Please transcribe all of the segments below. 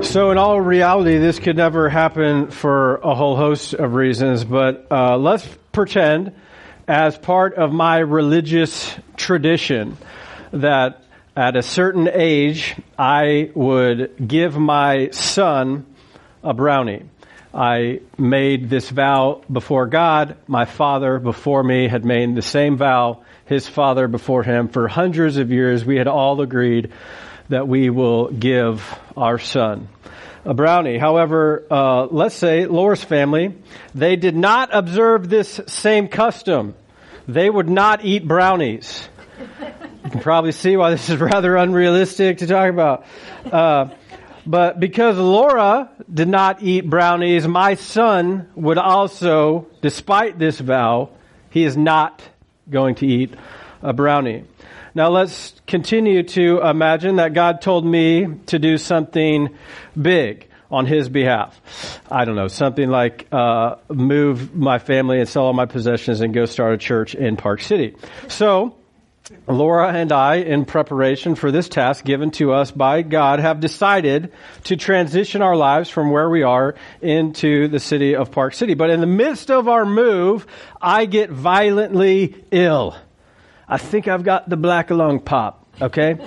So, in all reality, this could never happen for a whole host of reasons, but uh, let's pretend, as part of my religious tradition, that at a certain age, I would give my son a brownie. I made this vow before God. My father before me had made the same vow, his father before him. For hundreds of years, we had all agreed that we will give our son a brownie. However, uh, let's say Laura's family, they did not observe this same custom. They would not eat brownies. You can probably see why this is rather unrealistic to talk about. Uh, but because Laura did not eat brownies, my son would also, despite this vow, he is not going to eat a brownie. Now let's continue to imagine that God told me to do something big on his behalf. I don't know, something like uh, move my family and sell all my possessions and go start a church in Park City. So, Laura and I, in preparation for this task given to us by God, have decided to transition our lives from where we are into the city of Park City. But in the midst of our move, I get violently ill. I think I've got the black lung pop, okay?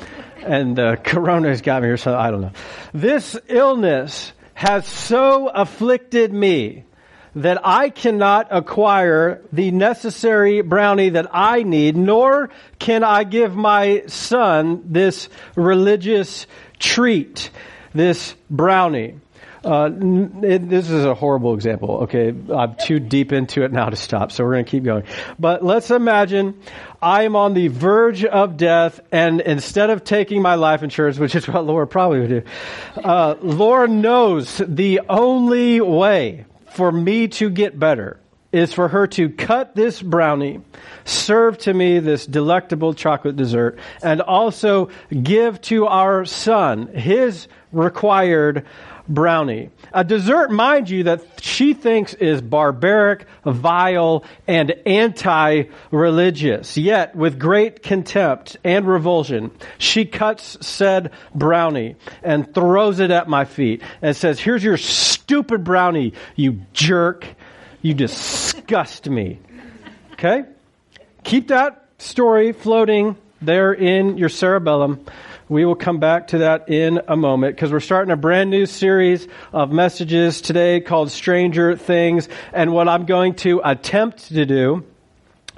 and uh, corona's got me or something, I don't know. This illness has so afflicted me that I cannot acquire the necessary brownie that I need, nor can I give my son this religious treat, this brownie. Uh, it, this is a horrible example. Okay, I'm too deep into it now to stop, so we're going to keep going. But let's imagine I am on the verge of death, and instead of taking my life insurance, which is what Laura probably would do, uh, Laura knows the only way for me to get better is for her to cut this brownie, serve to me this delectable chocolate dessert, and also give to our son his required brownie. A dessert, mind you, that she thinks is barbaric, vile, and anti-religious. Yet, with great contempt and revulsion, she cuts said brownie and throws it at my feet and says, here's your stupid brownie, you jerk. You disgust me. Okay? Keep that story floating there in your cerebellum. We will come back to that in a moment because we're starting a brand new series of messages today called Stranger Things. And what I'm going to attempt to do,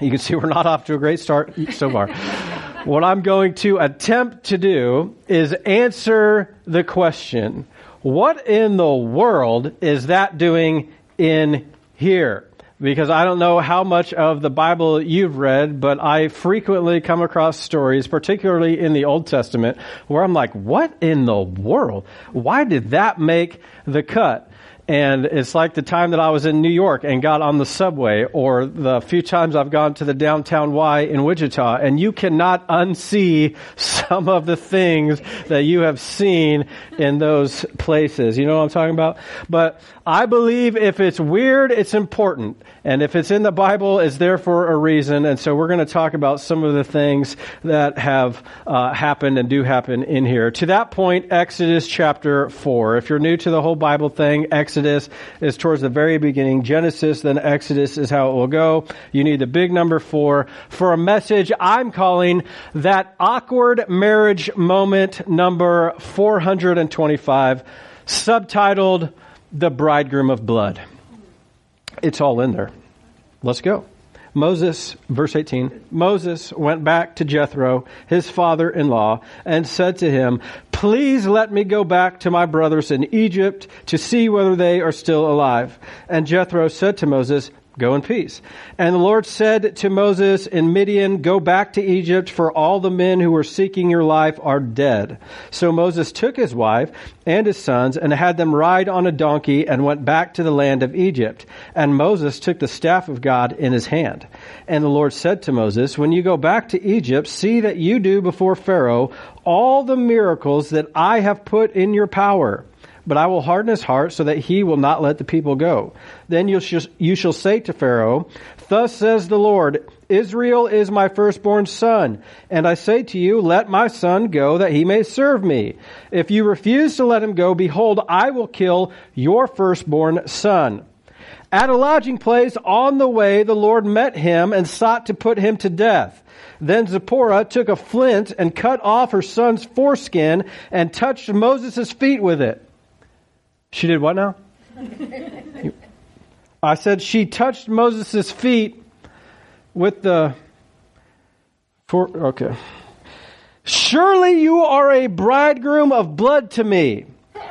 you can see we're not off to a great start so far. what I'm going to attempt to do is answer the question, what in the world is that doing in here? Because I don't know how much of the Bible you've read, but I frequently come across stories, particularly in the Old Testament, where I'm like, what in the world? Why did that make the cut? And it's like the time that I was in New York and got on the subway, or the few times I've gone to the downtown Y in Wichita, and you cannot unsee some of the things that you have seen in those places. You know what I'm talking about? But I believe if it's weird, it's important. And if it's in the Bible, it's there for a reason. And so we're going to talk about some of the things that have uh, happened and do happen in here. To that point, Exodus chapter 4. If you're new to the whole Bible thing, Exodus is towards the very beginning. Genesis, then Exodus is how it will go. You need the big number 4 for a message I'm calling that awkward marriage moment number 425, subtitled The Bridegroom of Blood. It's all in there. Let's go. Moses, verse 18, Moses went back to Jethro, his father in law, and said to him, Please let me go back to my brothers in Egypt to see whether they are still alive. And Jethro said to Moses, Go in peace. And the Lord said to Moses in Midian, Go back to Egypt, for all the men who were seeking your life are dead. So Moses took his wife and his sons and had them ride on a donkey and went back to the land of Egypt. And Moses took the staff of God in his hand. And the Lord said to Moses, When you go back to Egypt, see that you do before Pharaoh all the miracles that I have put in your power but I will harden his heart so that he will not let the people go. Then you shall, you shall say to Pharaoh, Thus says the Lord, Israel is my firstborn son. And I say to you, let my son go that he may serve me. If you refuse to let him go, behold, I will kill your firstborn son. At a lodging place on the way, the Lord met him and sought to put him to death. Then Zipporah took a flint and cut off her son's foreskin and touched Moses' feet with it. She did what now? I said she touched Moses' feet with the. For, okay. Surely you are a bridegroom of blood to me.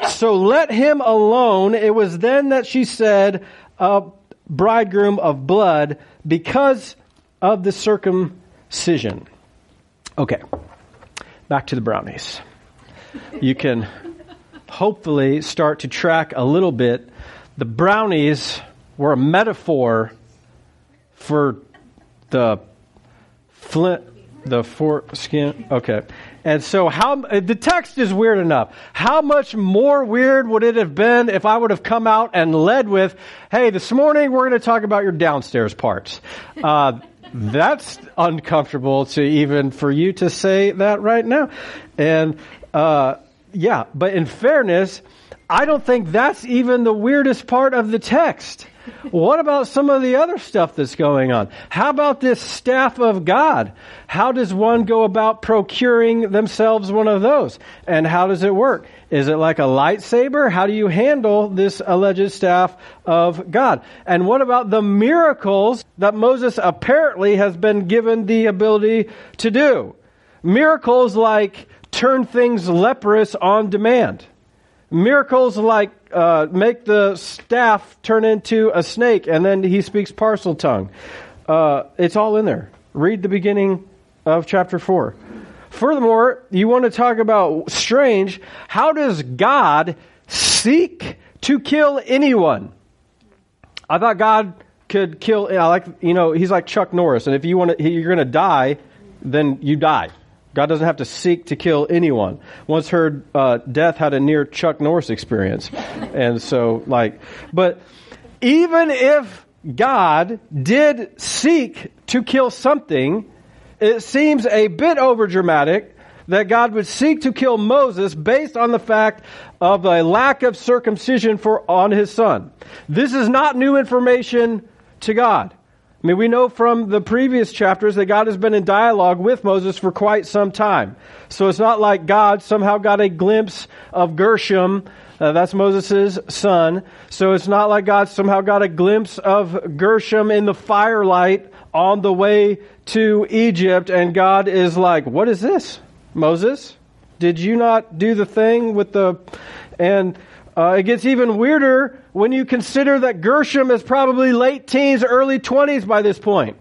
So let him alone. It was then that she said, a bridegroom of blood, because of the circumcision. Okay. Back to the brownies. You can hopefully start to track a little bit. The brownies were a metaphor for the flint, the foreskin. Okay. And so how, the text is weird enough. How much more weird would it have been if I would have come out and led with, hey, this morning we're going to talk about your downstairs parts. Uh, that's uncomfortable to even for you to say that right now. And, uh, yeah, but in fairness, I don't think that's even the weirdest part of the text. What about some of the other stuff that's going on? How about this staff of God? How does one go about procuring themselves one of those? And how does it work? Is it like a lightsaber? How do you handle this alleged staff of God? And what about the miracles that Moses apparently has been given the ability to do? Miracles like turn things leprous on demand. Miracles like uh, make the staff turn into a snake and then he speaks Parseltongue. Uh, it's all in there. Read the beginning of chapter 4. Furthermore, you want to talk about strange. How does God seek to kill anyone? I thought God could kill, I like, you know, he's like Chuck Norris. And if you want to, you're going to die, then you die. God doesn't have to seek to kill anyone. Once heard uh, death had a near Chuck Norris experience. and so, like, but even if God did seek to kill something, it seems a bit overdramatic that God would seek to kill Moses based on the fact of a lack of circumcision for on his son. This is not new information to God. I mean, we know from the previous chapters that God has been in dialogue with Moses for quite some time. So it's not like God somehow got a glimpse of Gershom. Uh, that's Moses' son. So it's not like God somehow got a glimpse of Gershom in the firelight on the way to Egypt. And God is like, what is this, Moses? Did you not do the thing with the, and, uh, it gets even weirder when you consider that Gershom is probably late teens, early 20s by this point.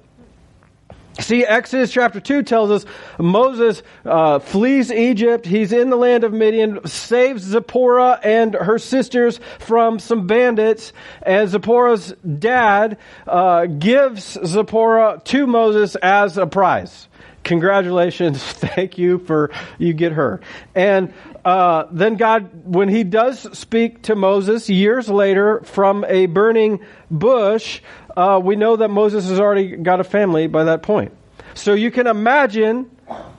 See, Exodus chapter 2 tells us Moses uh, flees Egypt. He's in the land of Midian, saves Zipporah and her sisters from some bandits. And Zipporah's dad uh, gives Zipporah to Moses as a prize. Congratulations. Thank you for, you get her. And uh, then God, when He does speak to Moses years later from a burning bush, uh, we know that Moses has already got a family by that point. So you can imagine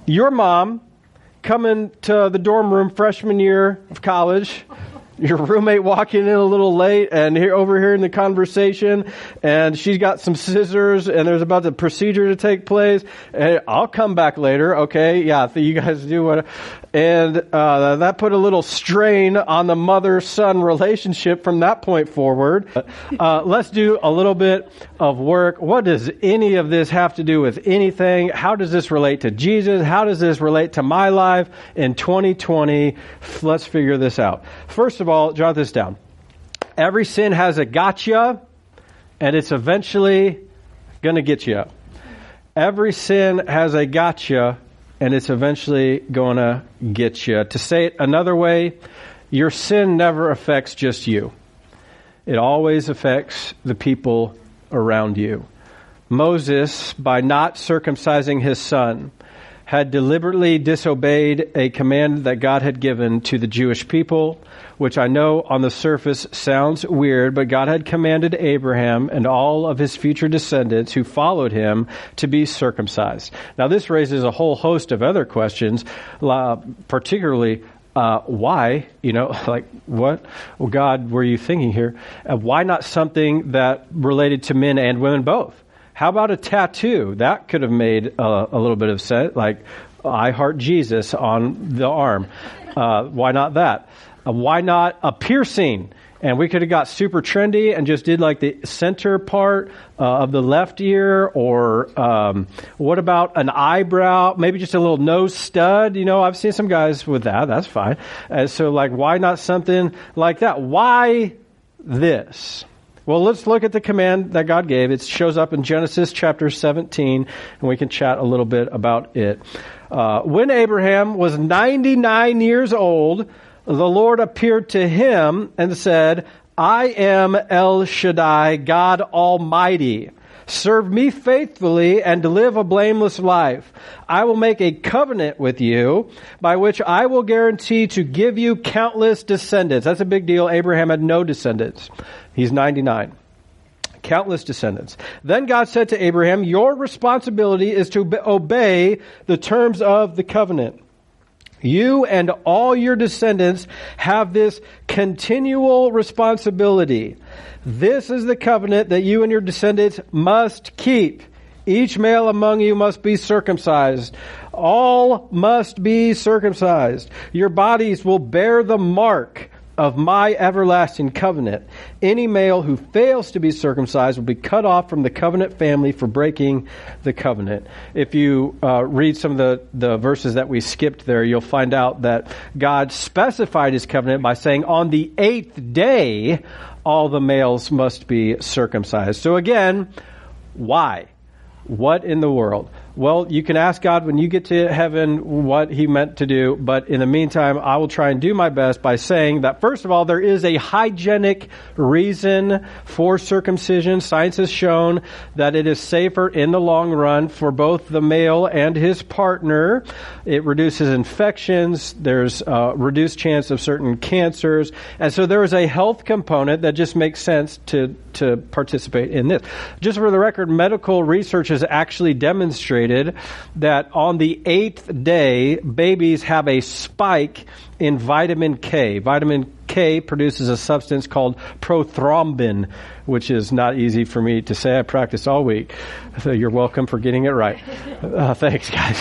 your mom coming to the dorm room freshman year of college your roommate walking in a little late and over here overhearing the conversation and she's got some scissors and there's about the procedure to take place. And I'll come back later okay? Yeah you guys do what and uh, that put a little strain on the mother-son relationship from that point forward. Uh, let's do a little bit of work. What does any of this have to do with anything? How does this relate to Jesus? How does this relate to my life in 2020 let's figure this out. First of all all, jot this down. Every sin has a gotcha, and it's eventually going to get you. Every sin has a gotcha, and it's eventually going to get you. To say it another way, your sin never affects just you. It always affects the people around you. Moses, by not circumcising his son, had deliberately disobeyed a command that God had given to the Jewish people, which I know on the surface sounds weird, but God had commanded Abraham and all of his future descendants who followed him to be circumcised. Now, this raises a whole host of other questions, particularly uh, why, you know, like what, well, God, were you thinking here? Uh, why not something that related to men and women both? How about a tattoo? That could have made a, a little bit of sense, like I heart Jesus on the arm. Uh, why not that? Uh, why not a piercing? And we could have got super trendy and just did like the center part uh, of the left ear, or um, what about an eyebrow? Maybe just a little nose stud. You know, I've seen some guys with that. That's fine. So, like, why not something like that? Why this? Well, let's look at the command that God gave. It shows up in Genesis chapter 17, and we can chat a little bit about it. Uh, when Abraham was 99 years old, the Lord appeared to him and said, I am El Shaddai, God Almighty. Serve me faithfully and live a blameless life. I will make a covenant with you by which I will guarantee to give you countless descendants. That's a big deal. Abraham had no descendants. He's 99 countless descendants. Then God said to Abraham, Your responsibility is to obey the terms of the covenant. You and all your descendants have this continual responsibility. This is the covenant that you and your descendants must keep. Each male among you must be circumcised. All must be circumcised. Your bodies will bear the mark of my everlasting covenant. Any male who fails to be circumcised will be cut off from the covenant family for breaking the covenant. If you uh, read some of the, the verses that we skipped there, you'll find out that God specified his covenant by saying, on the eighth day, all the males must be circumcised. So again, why? What in the world? Well, you can ask God when you get to heaven what He meant to do, but in the meantime, I will try and do my best by saying that, first of all, there is a hygienic reason for circumcision. Science has shown that it is safer in the long run for both the male and his partner. It reduces infections, there's a reduced chance of certain cancers, and so there is a health component that just makes sense to, to participate in this. Just for the record, medical research has actually demonstrated demonstrated that on the eighth day, babies have a spike in vitamin K. Vitamin K produces a substance called prothrombin, which is not easy for me to say. I practiced all week. So you're welcome for getting it right. Uh, thanks, guys.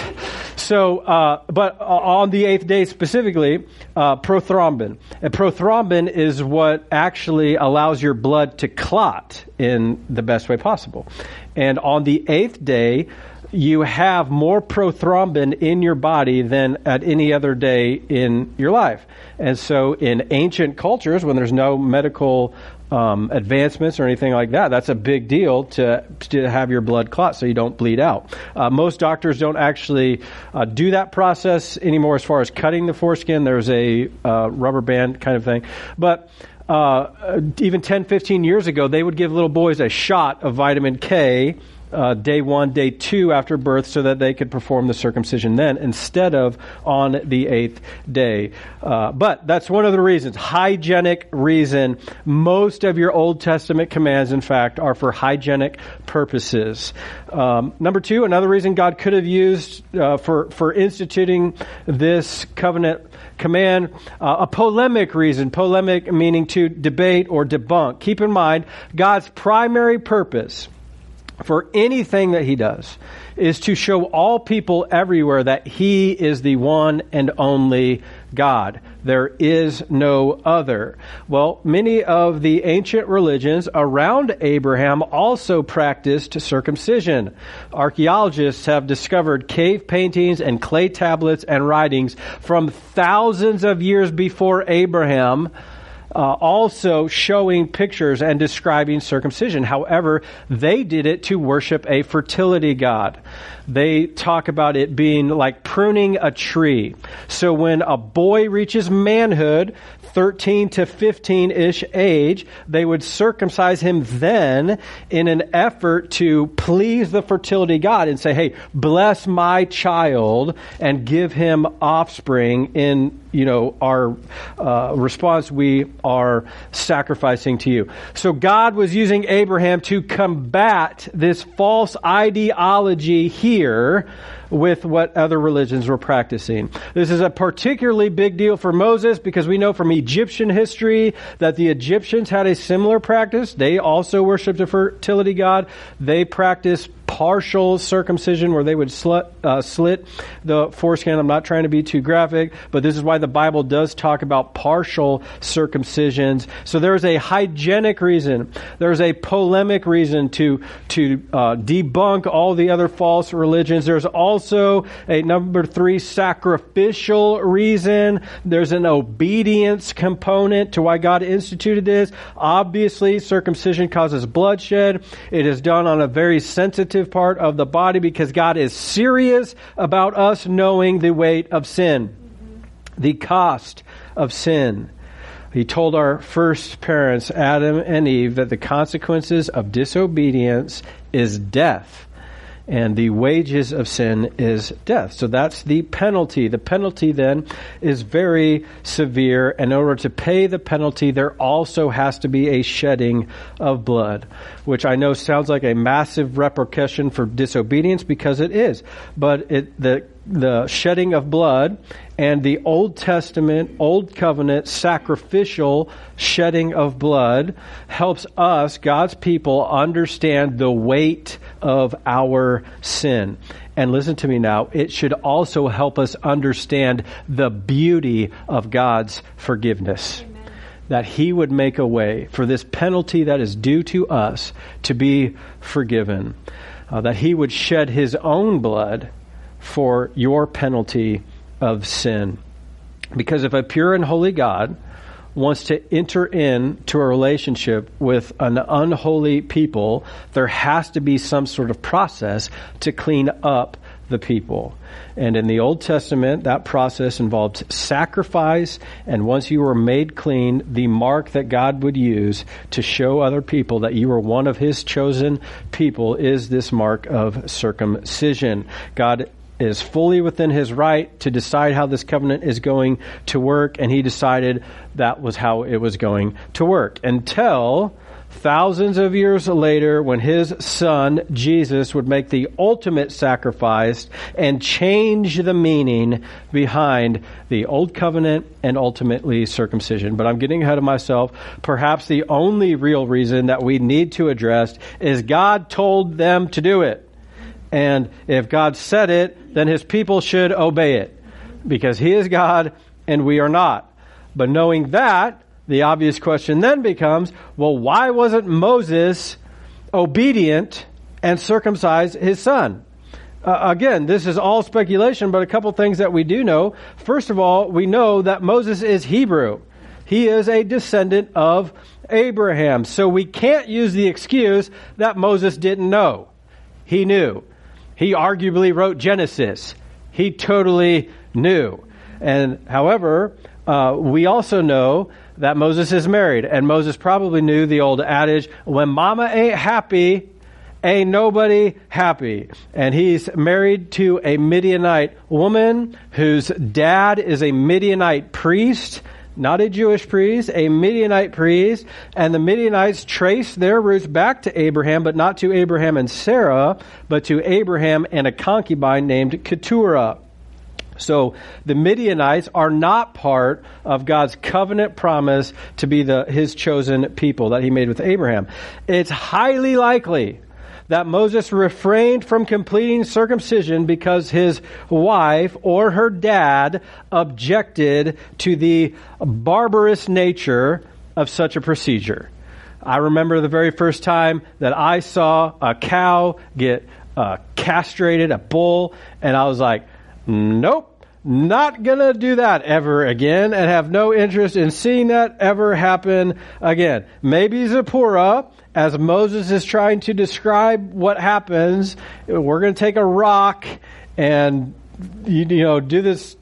So, uh, but on the eighth day specifically, uh, prothrombin. And prothrombin is what actually allows your blood to clot in the best way possible. And on the eighth day, you have more prothrombin in your body than at any other day in your life. And so, in ancient cultures, when there's no medical um, advancements or anything like that, that's a big deal to, to have your blood clot so you don't bleed out. Uh, most doctors don't actually uh, do that process anymore as far as cutting the foreskin. There's a uh, rubber band kind of thing. But uh, even 10, 15 years ago, they would give little boys a shot of vitamin K uh, day one, day two after birth, so that they could perform the circumcision then instead of on the eighth day. Uh, but that's one of the reasons, hygienic reason. Most of your Old Testament commands, in fact, are for hygienic purposes. Um, number two, another reason God could have used uh, for for instituting this covenant command, uh, a polemic reason, polemic meaning to debate or debunk. Keep in mind, God's primary purpose for anything that he does is to show all people everywhere that he is the one and only God. There is no other. Well, many of the ancient religions around Abraham also practiced circumcision. Archaeologists have discovered cave paintings and clay tablets and writings from thousands of years before Abraham uh, also showing pictures and describing circumcision. However, they did it to worship a fertility god. They talk about it being like pruning a tree. So when a boy reaches manhood, 13 to 15 ish age, they would circumcise him then in an effort to please the fertility god and say, hey, bless my child and give him offspring in you know, our uh, response, we are sacrificing to you. So God was using Abraham to combat this false ideology here with what other religions were practicing. This is a particularly big deal for Moses because we know from Egyptian history that the Egyptians had a similar practice. They also worshiped a fertility god. They practiced partial circumcision where they would slit, uh, slit the foreskin. I'm not trying to be too graphic, but this is why the Bible does talk about partial circumcisions. So there's a hygienic reason. There's a polemic reason to, to uh, debunk all the other false religions. There's also a number three sacrificial reason. There's an obedience component to why God instituted this. Obviously, circumcision causes bloodshed. It is done on a very sensitive sensitive part of the body because God is serious about us knowing the weight of sin, the cost of sin. He told our first parents, Adam and Eve, that the consequences of disobedience is death and the wages of sin is death. So that's the penalty. The penalty then is very severe. In order to pay the penalty, there also has to be a shedding of blood, which I know sounds like a massive repercussion for disobedience because it is. But it, the the shedding of blood and the Old Testament, Old Covenant sacrificial shedding of blood helps us, God's people, understand the weight of our sin. And listen to me now, it should also help us understand the beauty of God's forgiveness. Amen. That He would make a way for this penalty that is due to us to be forgiven. Uh, that He would shed His own blood for your penalty of sin. Because if a pure and holy God wants to enter into a relationship with an unholy people, there has to be some sort of process to clean up the people. And in the Old Testament, that process involved sacrifice, and once you were made clean, the mark that God would use to show other people that you were one of His chosen people is this mark of circumcision. God is fully within his right to decide how this covenant is going to work, and he decided that was how it was going to work until thousands of years later when his son Jesus would make the ultimate sacrifice and change the meaning behind the old covenant and ultimately circumcision. But I'm getting ahead of myself. Perhaps the only real reason that we need to address is God told them to do it. And if God said it, then his people should obey it because he is God and we are not. But knowing that, the obvious question then becomes well, why wasn't Moses obedient and circumcised his son? Uh, again, this is all speculation, but a couple things that we do know. First of all, we know that Moses is Hebrew. He is a descendant of Abraham. So we can't use the excuse that Moses didn't know. He knew. He arguably wrote Genesis. He totally knew. And however, uh, we also know that Moses is married, and Moses probably knew the old adage, when mama ain't happy, ain't nobody happy. And he's married to a Midianite woman whose dad is a Midianite priest not a Jewish priest, a Midianite priest, and the Midianites trace their roots back to Abraham, but not to Abraham and Sarah, but to Abraham and a concubine named Keturah. So the Midianites are not part of God's covenant promise to be the, his chosen people that he made with Abraham. It's highly likely that Moses refrained from completing circumcision because his wife or her dad objected to the barbarous nature of such a procedure. I remember the very first time that I saw a cow get uh, castrated, a bull, and I was like, nope, not gonna do that ever again and have no interest in seeing that ever happen again. Maybe Zipporah, as Moses is trying to describe what happens, we're gonna take a rock and, you, you know, do this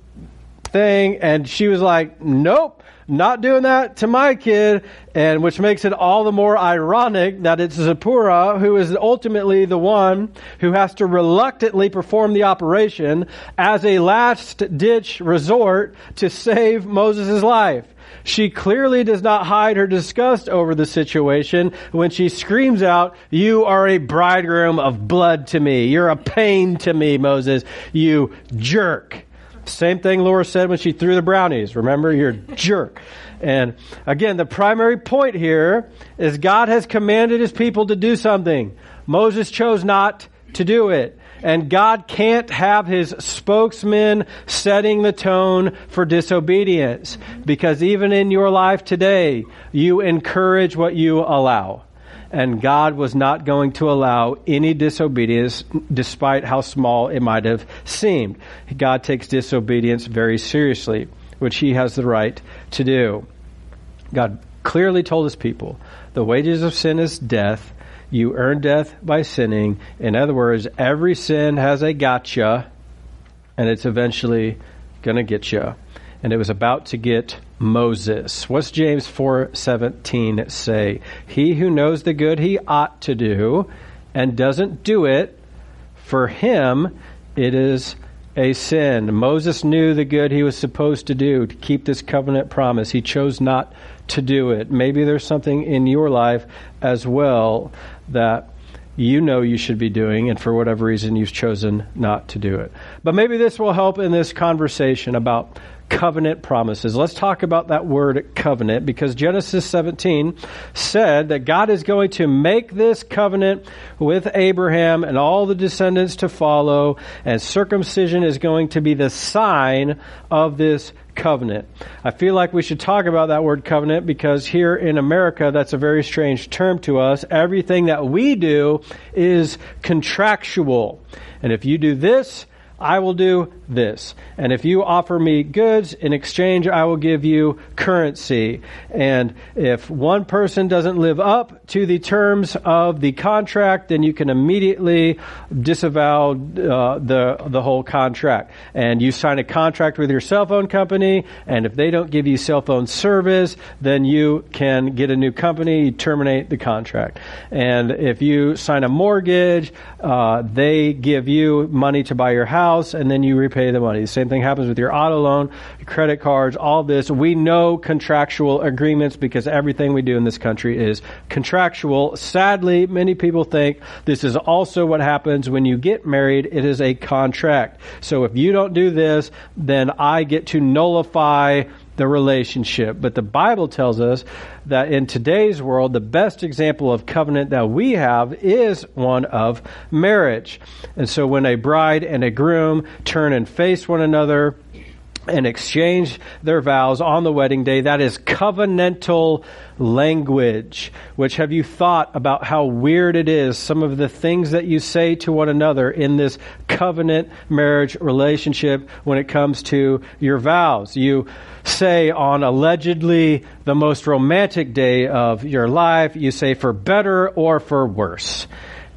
thing. And she was like, nope, not doing that to my kid, and which makes it all the more ironic that it's Zipporah who is ultimately the one who has to reluctantly perform the operation as a last ditch resort to save Moses' life. She clearly does not hide her disgust over the situation when she screams out, You are a bridegroom of blood to me. You're a pain to me, Moses. You jerk. Same thing Laura said when she threw the brownies. Remember, you're a jerk. And again, the primary point here is God has commanded his people to do something. Moses chose not to do it. And God can't have his spokesman setting the tone for disobedience. Because even in your life today, you encourage what you allow and God was not going to allow any disobedience despite how small it might have seemed. God takes disobedience very seriously, which he has the right to do. God clearly told his people, the wages of sin is death. You earn death by sinning. In other words, every sin has a gotcha, and it's eventually going to get you. And it was about to get Moses. What's James 4:17 say? He who knows the good he ought to do and doesn't do it, for him it is a sin. Moses knew the good he was supposed to do to keep this covenant promise. He chose not to do it. Maybe there's something in your life as well that you know you should be doing, and for whatever reason you've chosen not to do it. But maybe this will help in this conversation about covenant promises. Let's talk about that word covenant because Genesis 17 said that God is going to make this covenant with Abraham and all the descendants to follow, and circumcision is going to be the sign of this covenant. I feel like we should talk about that word covenant because here in America, that's a very strange term to us. Everything that we do is contractual. And if you do this, I will do this. And if you offer me goods in exchange, I will give you currency. And if one person doesn't live up to the terms of the contract, then you can immediately disavow uh, the the whole contract. And you sign a contract with your cell phone company, and if they don't give you cell phone service, then you can get a new company, terminate the contract. And if you sign a mortgage, uh, they give you money to buy your house house and then you repay the money. The same thing happens with your auto loan, your credit cards, all this. We know contractual agreements because everything we do in this country is contractual. Sadly, many people think this is also what happens when you get married. It is a contract. So if you don't do this, then I get to nullify the relationship. But the Bible tells us that in today's world, the best example of covenant that we have is one of marriage. And so when a bride and a groom turn and face one another, and exchange their vows on the wedding day. That is covenantal language. Which have you thought about how weird it is, some of the things that you say to one another in this covenant marriage relationship when it comes to your vows? You say on allegedly the most romantic day of your life, you say for better or for worse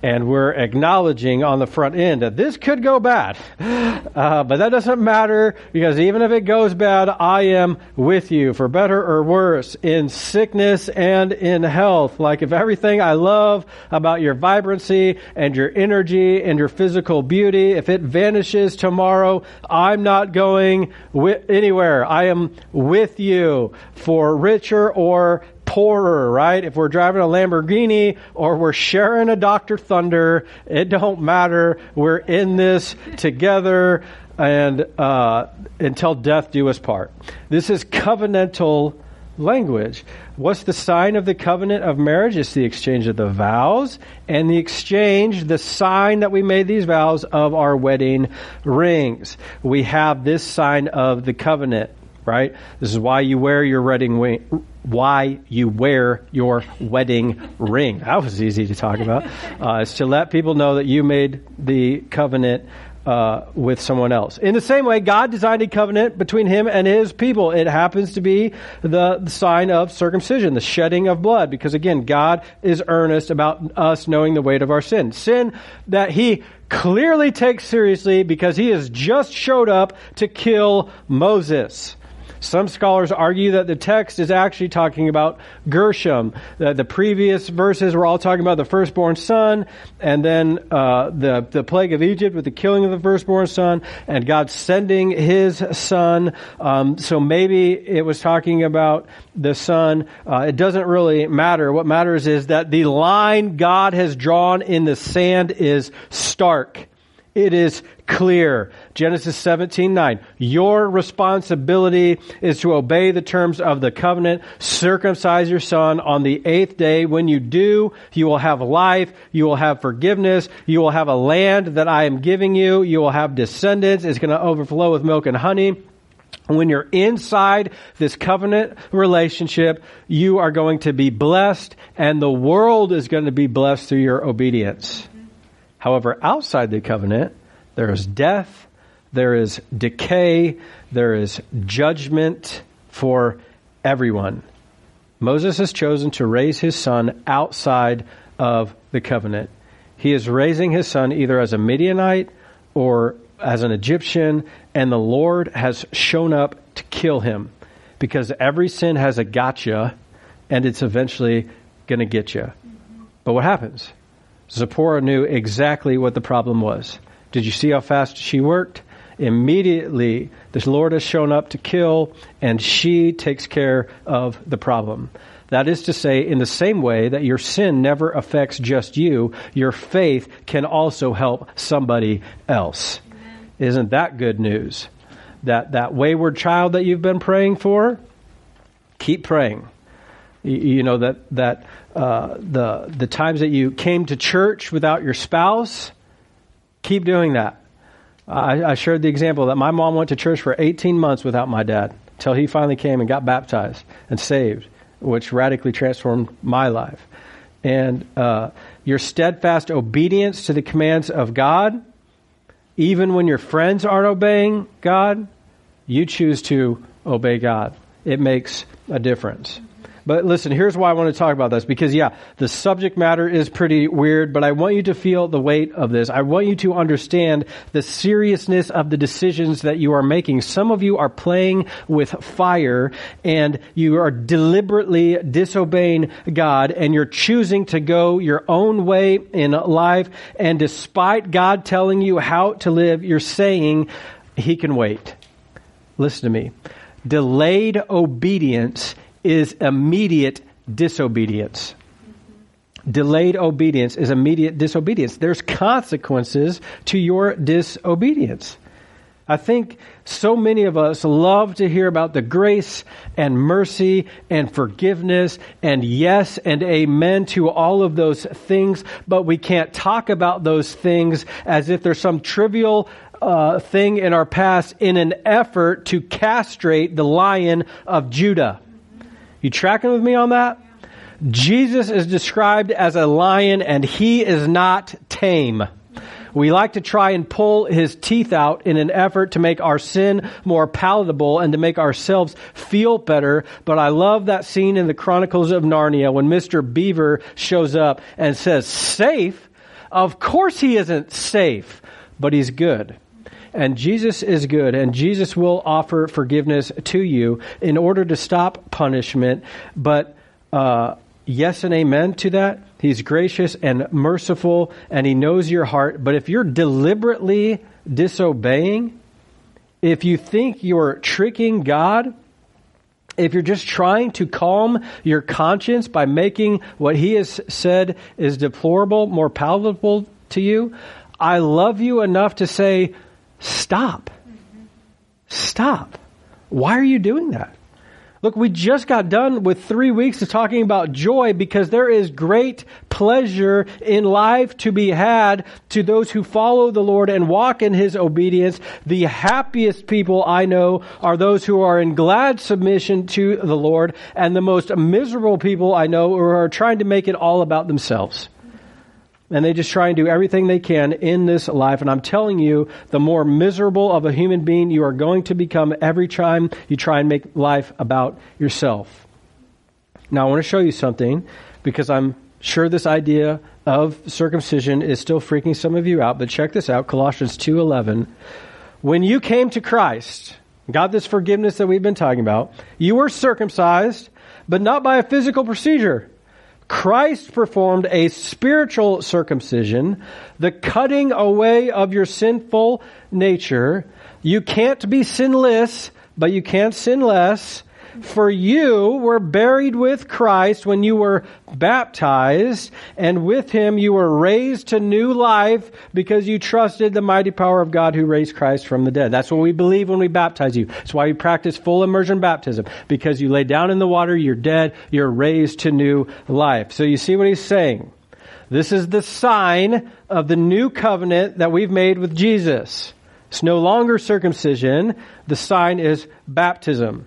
and we're acknowledging on the front end that this could go bad. Uh, but that doesn't matter because even if it goes bad, I am with you for better or worse in sickness and in health. Like if everything I love about your vibrancy and your energy and your physical beauty, if it vanishes tomorrow, I'm not going anywhere. I am with you for richer or poorer, right? If we're driving a Lamborghini or we're sharing a Dr. Thunder, it don't matter. We're in this together and uh, until death do us part. This is covenantal language. What's the sign of the covenant of marriage? It's the exchange of the vows and the exchange, the sign that we made these vows of our wedding rings. We have this sign of the covenant right? This is why you wear your wedding ring, why you wear your wedding ring. That was easy to talk about. Uh, it's to let people know that you made the covenant uh, with someone else. In the same way, God designed a covenant between Him and His people. It happens to be the, the sign of circumcision, the shedding of blood, because again, God is earnest about us knowing the weight of our sin. Sin that He clearly takes seriously because He has just showed up to kill Moses. Some scholars argue that the text is actually talking about Gershom. The, the previous verses were all talking about the firstborn son, and then uh, the the plague of Egypt with the killing of the firstborn son, and God sending His son. Um, so maybe it was talking about the son. Uh, it doesn't really matter. What matters is that the line God has drawn in the sand is stark. It is clear. Genesis 17, 9. Your responsibility is to obey the terms of the covenant. Circumcise your son on the eighth day. When you do, you will have life. You will have forgiveness. You will have a land that I am giving you. You will have descendants. It's going to overflow with milk and honey. When you're inside this covenant relationship, you are going to be blessed and the world is going to be blessed through your obedience. However, outside the covenant, there is death, there is decay, there is judgment for everyone. Moses has chosen to raise his son outside of the covenant. He is raising his son either as a Midianite or as an Egyptian, and the Lord has shown up to kill him because every sin has a gotcha and it's eventually going to get you. But what happens? Zipporah knew exactly what the problem was. Did you see how fast she worked? Immediately, the Lord has shown up to kill, and she takes care of the problem. That is to say, in the same way that your sin never affects just you, your faith can also help somebody else. Amen. Isn't that good news? That, that wayward child that you've been praying for, keep praying. You, know, that, that uh, the, the times that you came to church without your spouse, keep doing that. I, I shared the example that my mom went to church for 18 months without my dad until he finally came and got baptized and saved, which radically transformed my life. And uh, your steadfast obedience to the commands of God, even when your friends aren't obeying God, you choose to obey God. It makes a difference. But listen, here's why I want to talk about this because yeah, the subject matter is pretty weird, but I want you to feel the weight of this. I want you to understand the seriousness of the decisions that you are making. Some of you are playing with fire and you are deliberately disobeying God and you're choosing to go your own way in life. And despite God telling you how to live, you're saying he can wait. Listen to me. Delayed obedience is immediate disobedience. Delayed obedience is immediate disobedience. There's consequences to your disobedience. I think so many of us love to hear about the grace and mercy and forgiveness and yes and amen to all of those things, but we can't talk about those things as if there's some trivial uh, thing in our past in an effort to castrate the lion of Judah. You tracking with me on that? Jesus is described as a lion and he is not tame. We like to try and pull his teeth out in an effort to make our sin more palatable and to make ourselves feel better. But I love that scene in the Chronicles of Narnia when Mr. Beaver shows up and says, safe? Of course he isn't safe, but he's good. And Jesus is good, and Jesus will offer forgiveness to you in order to stop punishment. But uh, yes and amen to that. He's gracious and merciful, and He knows your heart. But if you're deliberately disobeying, if you think you're tricking God, if you're just trying to calm your conscience by making what He has said is deplorable more palatable to you, I love you enough to say, Stop. Stop. Why are you doing that? Look, we just got done with three weeks of talking about joy because there is great pleasure in life to be had to those who follow the Lord and walk in His obedience. The happiest people I know are those who are in glad submission to the Lord, and the most miserable people I know are trying to make it all about themselves. And they just try and do everything they can in this life. And I'm telling you, the more miserable of a human being you are going to become every time you try and make life about yourself. Now, I want to show you something because I'm sure this idea of circumcision is still freaking some of you out, but check this out, Colossians 2:11. When you came to Christ, got this forgiveness that we've been talking about, you were circumcised, but not by a physical procedure. Christ performed a spiritual circumcision, the cutting away of your sinful nature. You can't be sinless, but you can't sin less. For you were buried with Christ when you were baptized, and with him you were raised to new life because you trusted the mighty power of God who raised Christ from the dead. That's what we believe when we baptize you. That's why we practice full immersion baptism. Because you lay down in the water, you're dead, you're raised to new life. So you see what he's saying? This is the sign of the new covenant that we've made with Jesus. It's no longer circumcision. The sign is baptism.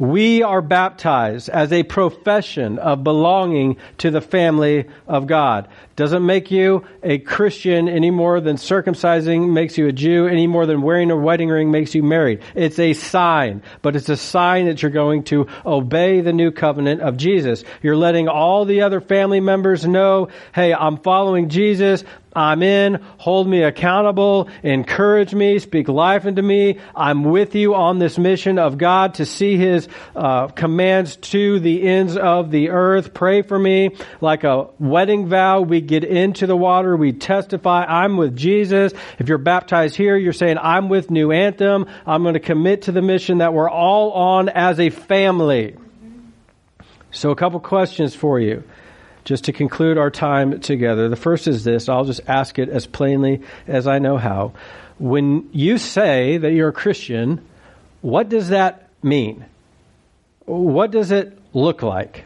We are baptized as a profession of belonging to the family of God. Doesn't make you a Christian any more than circumcising makes you a Jew, any more than wearing a wedding ring makes you married. It's a sign, but it's a sign that you're going to obey the new covenant of Jesus. You're letting all the other family members know, hey, I'm following Jesus. I'm in. Hold me accountable. Encourage me. Speak life into me. I'm with you on this mission of God to see His uh, commands to the ends of the earth. Pray for me. Like a wedding vow, we get into the water. We testify, I'm with Jesus. If you're baptized here, you're saying, I'm with New Anthem. I'm going to commit to the mission that we're all on as a family. So a couple questions for you just to conclude our time together. The first is this I'll just ask it as plainly as I know how. When you say that you're a Christian, what does that mean? What does it look like?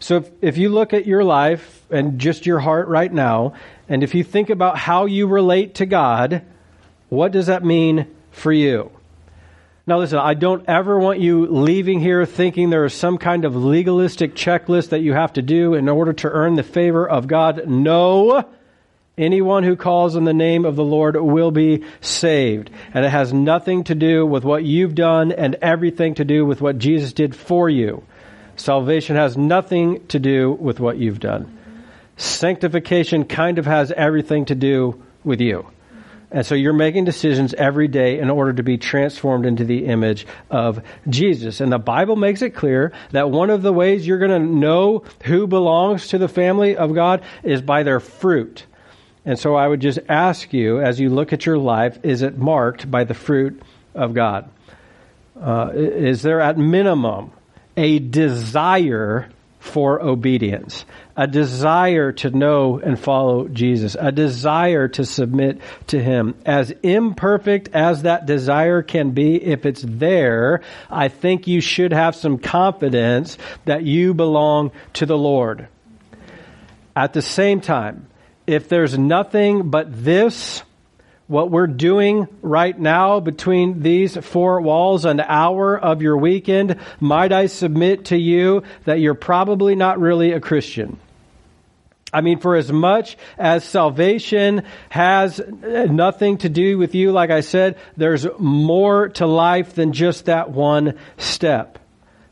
So if, if you look at your life and just your heart right now, and if you think about how you relate to God, what does that mean for you? Now, listen, I don't ever want you leaving here thinking there is some kind of legalistic checklist that you have to do in order to earn the favor of God. No. Anyone who calls on the name of the Lord will be saved. And it has nothing to do with what you've done and everything to do with what Jesus did for you. Salvation has nothing to do with what you've done. Sanctification kind of has everything to do with you. And so you're making decisions every day in order to be transformed into the image of Jesus. And the Bible makes it clear that one of the ways you're going to know who belongs to the family of God is by their fruit. And so I would just ask you, as you look at your life, is it marked by the fruit of God? Uh, is there at minimum a desire for obedience, a desire to know and follow Jesus, a desire to submit to Him. As imperfect as that desire can be, if it's there, I think you should have some confidence that you belong to the Lord. At the same time, if there's nothing but this, what we're doing right now between these four walls, an hour of your weekend, might I submit to you that you're probably not really a Christian. I mean, for as much as salvation has nothing to do with you, like I said, there's more to life than just that one step.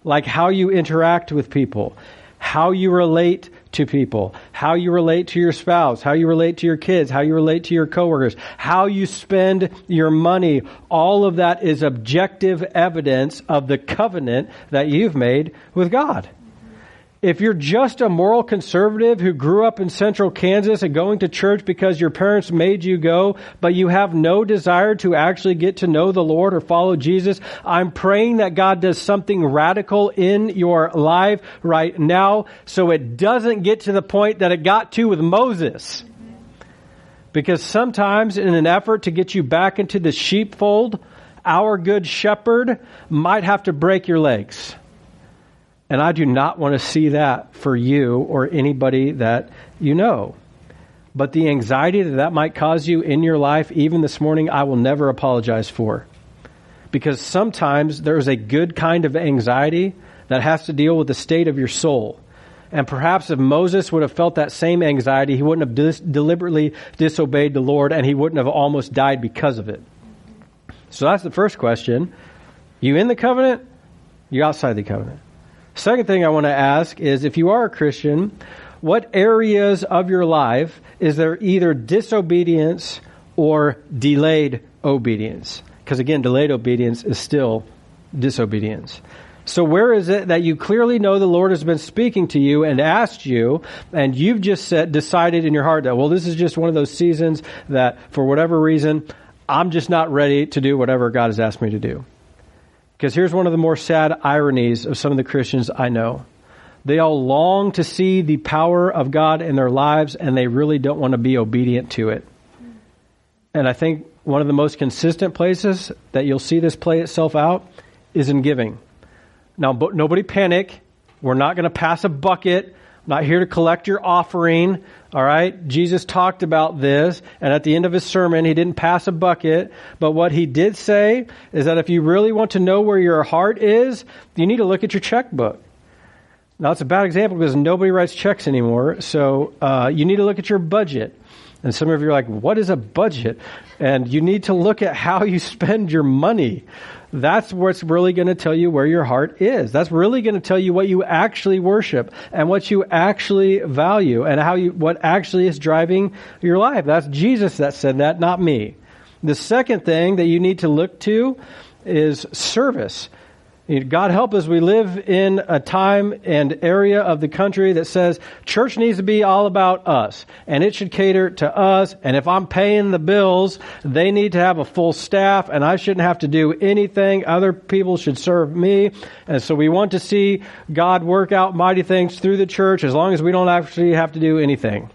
Like how you interact with people, how you relate to people, how you relate to your spouse, how you relate to your kids, how you relate to your coworkers, how you spend your money. All of that is objective evidence of the covenant that you've made with God if you're just a moral conservative who grew up in central Kansas and going to church because your parents made you go, but you have no desire to actually get to know the Lord or follow Jesus, I'm praying that God does something radical in your life right now so it doesn't get to the point that it got to with Moses. Because sometimes in an effort to get you back into the sheepfold, our good shepherd might have to break your legs. And I do not want to see that for you or anybody that you know. But the anxiety that that might cause you in your life, even this morning, I will never apologize for. Because sometimes there's a good kind of anxiety that has to deal with the state of your soul. And perhaps if Moses would have felt that same anxiety, he wouldn't have dis- deliberately disobeyed the Lord and he wouldn't have almost died because of it. So that's the first question. You in the covenant? You outside the covenant? Second thing I want to ask is if you are a Christian, what areas of your life is there either disobedience or delayed obedience? Because again, delayed obedience is still disobedience. So where is it that you clearly know the Lord has been speaking to you and asked you, and you've just said, decided in your heart that, well, this is just one of those seasons that for whatever reason, I'm just not ready to do whatever God has asked me to do. Because here's one of the more sad ironies of some of the Christians I know. They all long to see the power of God in their lives and they really don't want to be obedient to it. And I think one of the most consistent places that you'll see this play itself out is in giving. Now, nobody panic. We're not going to pass a bucket. Not here to collect your offering. All right. Jesus talked about this. And at the end of his sermon, he didn't pass a bucket. But what he did say is that if you really want to know where your heart is, you need to look at your checkbook. Now, it's a bad example because nobody writes checks anymore. So uh, you need to look at your budget. And some of you are like, what is a budget? And you need to look at how you spend your money. That's what's really going to tell you where your heart is. That's really going to tell you what you actually worship and what you actually value and how you, what actually is driving your life. That's Jesus that said that, not me. The second thing that you need to look to is service. God help us. We live in a time and area of the country that says church needs to be all about us and it should cater to us. And if I'm paying the bills, they need to have a full staff and I shouldn't have to do anything. Other people should serve me. And so we want to see God work out mighty things through the church as long as we don't actually have to do anything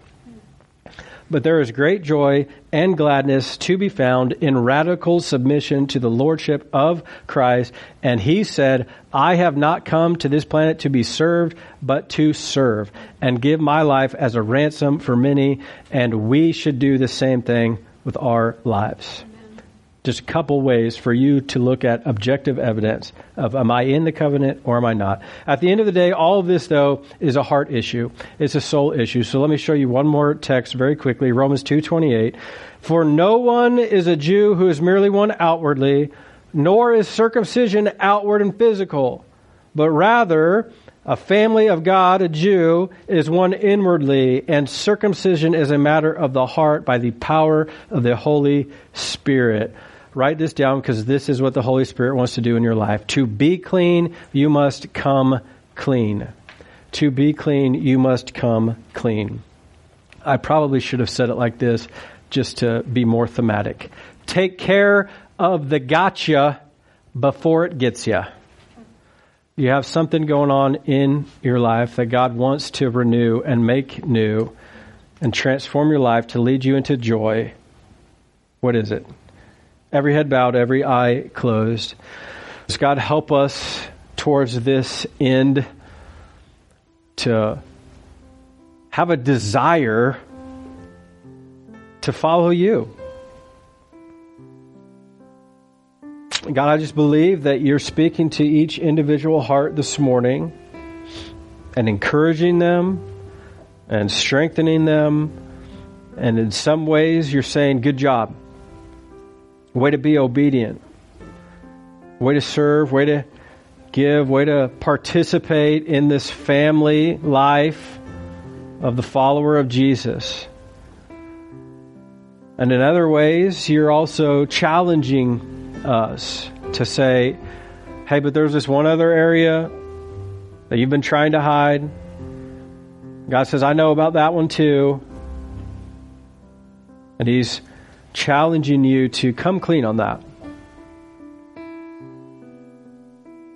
but there is great joy and gladness to be found in radical submission to the lordship of Christ. And he said, I have not come to this planet to be served, but to serve and give my life as a ransom for many. And we should do the same thing with our lives just a couple ways for you to look at objective evidence of am I in the covenant or am I not. At the end of the day, all of this though is a heart issue. It's a soul issue. So let me show you one more text very quickly. Romans 2:28. For no one is a Jew who is merely one outwardly, nor is circumcision outward and physical, but rather a family of God, a Jew, is one inwardly, and circumcision is a matter of the heart by the power of the Holy Spirit. Write this down because this is what the Holy Spirit wants to do in your life. To be clean, you must come clean. To be clean, you must come clean. I probably should have said it like this just to be more thematic. Take care of the gotcha before it gets you. You have something going on in your life that God wants to renew and make new and transform your life to lead you into joy. What is it? Every head bowed, every eye closed. God help us towards this end to have a desire to follow you? God, I just believe that you're speaking to each individual heart this morning and encouraging them and strengthening them. And in some ways, you're saying, Good job. Way to be obedient. Way to serve. Way to give. Way to participate in this family life of the follower of Jesus. And in other ways, you're also challenging us to say, hey, but there's this one other area that you've been trying to hide. God says, I know about that one too. And He's challenging you to come clean on that.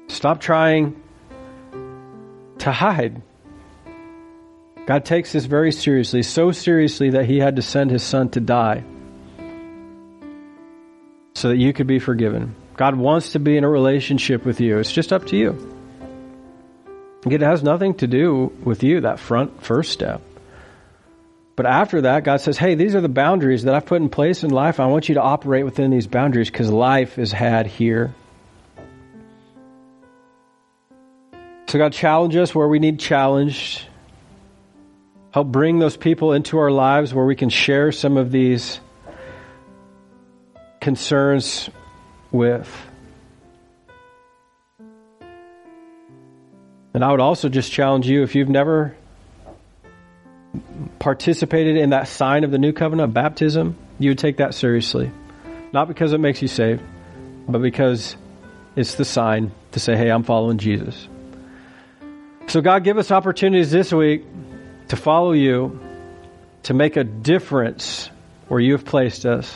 Stop trying to hide. God takes this very seriously, so seriously that He had to send His Son to die so that you could be forgiven. God wants to be in a relationship with you. It's just up to you. It has nothing to do with you, that front first step. But after that, God says, hey, these are the boundaries that I've put in place in life. I want you to operate within these boundaries because life is had here. So God challenge us where we need challenged Help bring those people into our lives where we can share some of these concerns with. And I would also just challenge you if you've never participated in that sign of the new covenant, baptism, you would take that seriously. Not because it makes you saved, but because it's the sign to say, hey, I'm following Jesus. So, God, give us opportunities this week to follow you, to make a difference where you have placed us.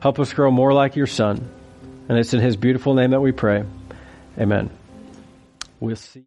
Help us grow more like your Son. And it's in His beautiful name that we pray. Amen. We'll see.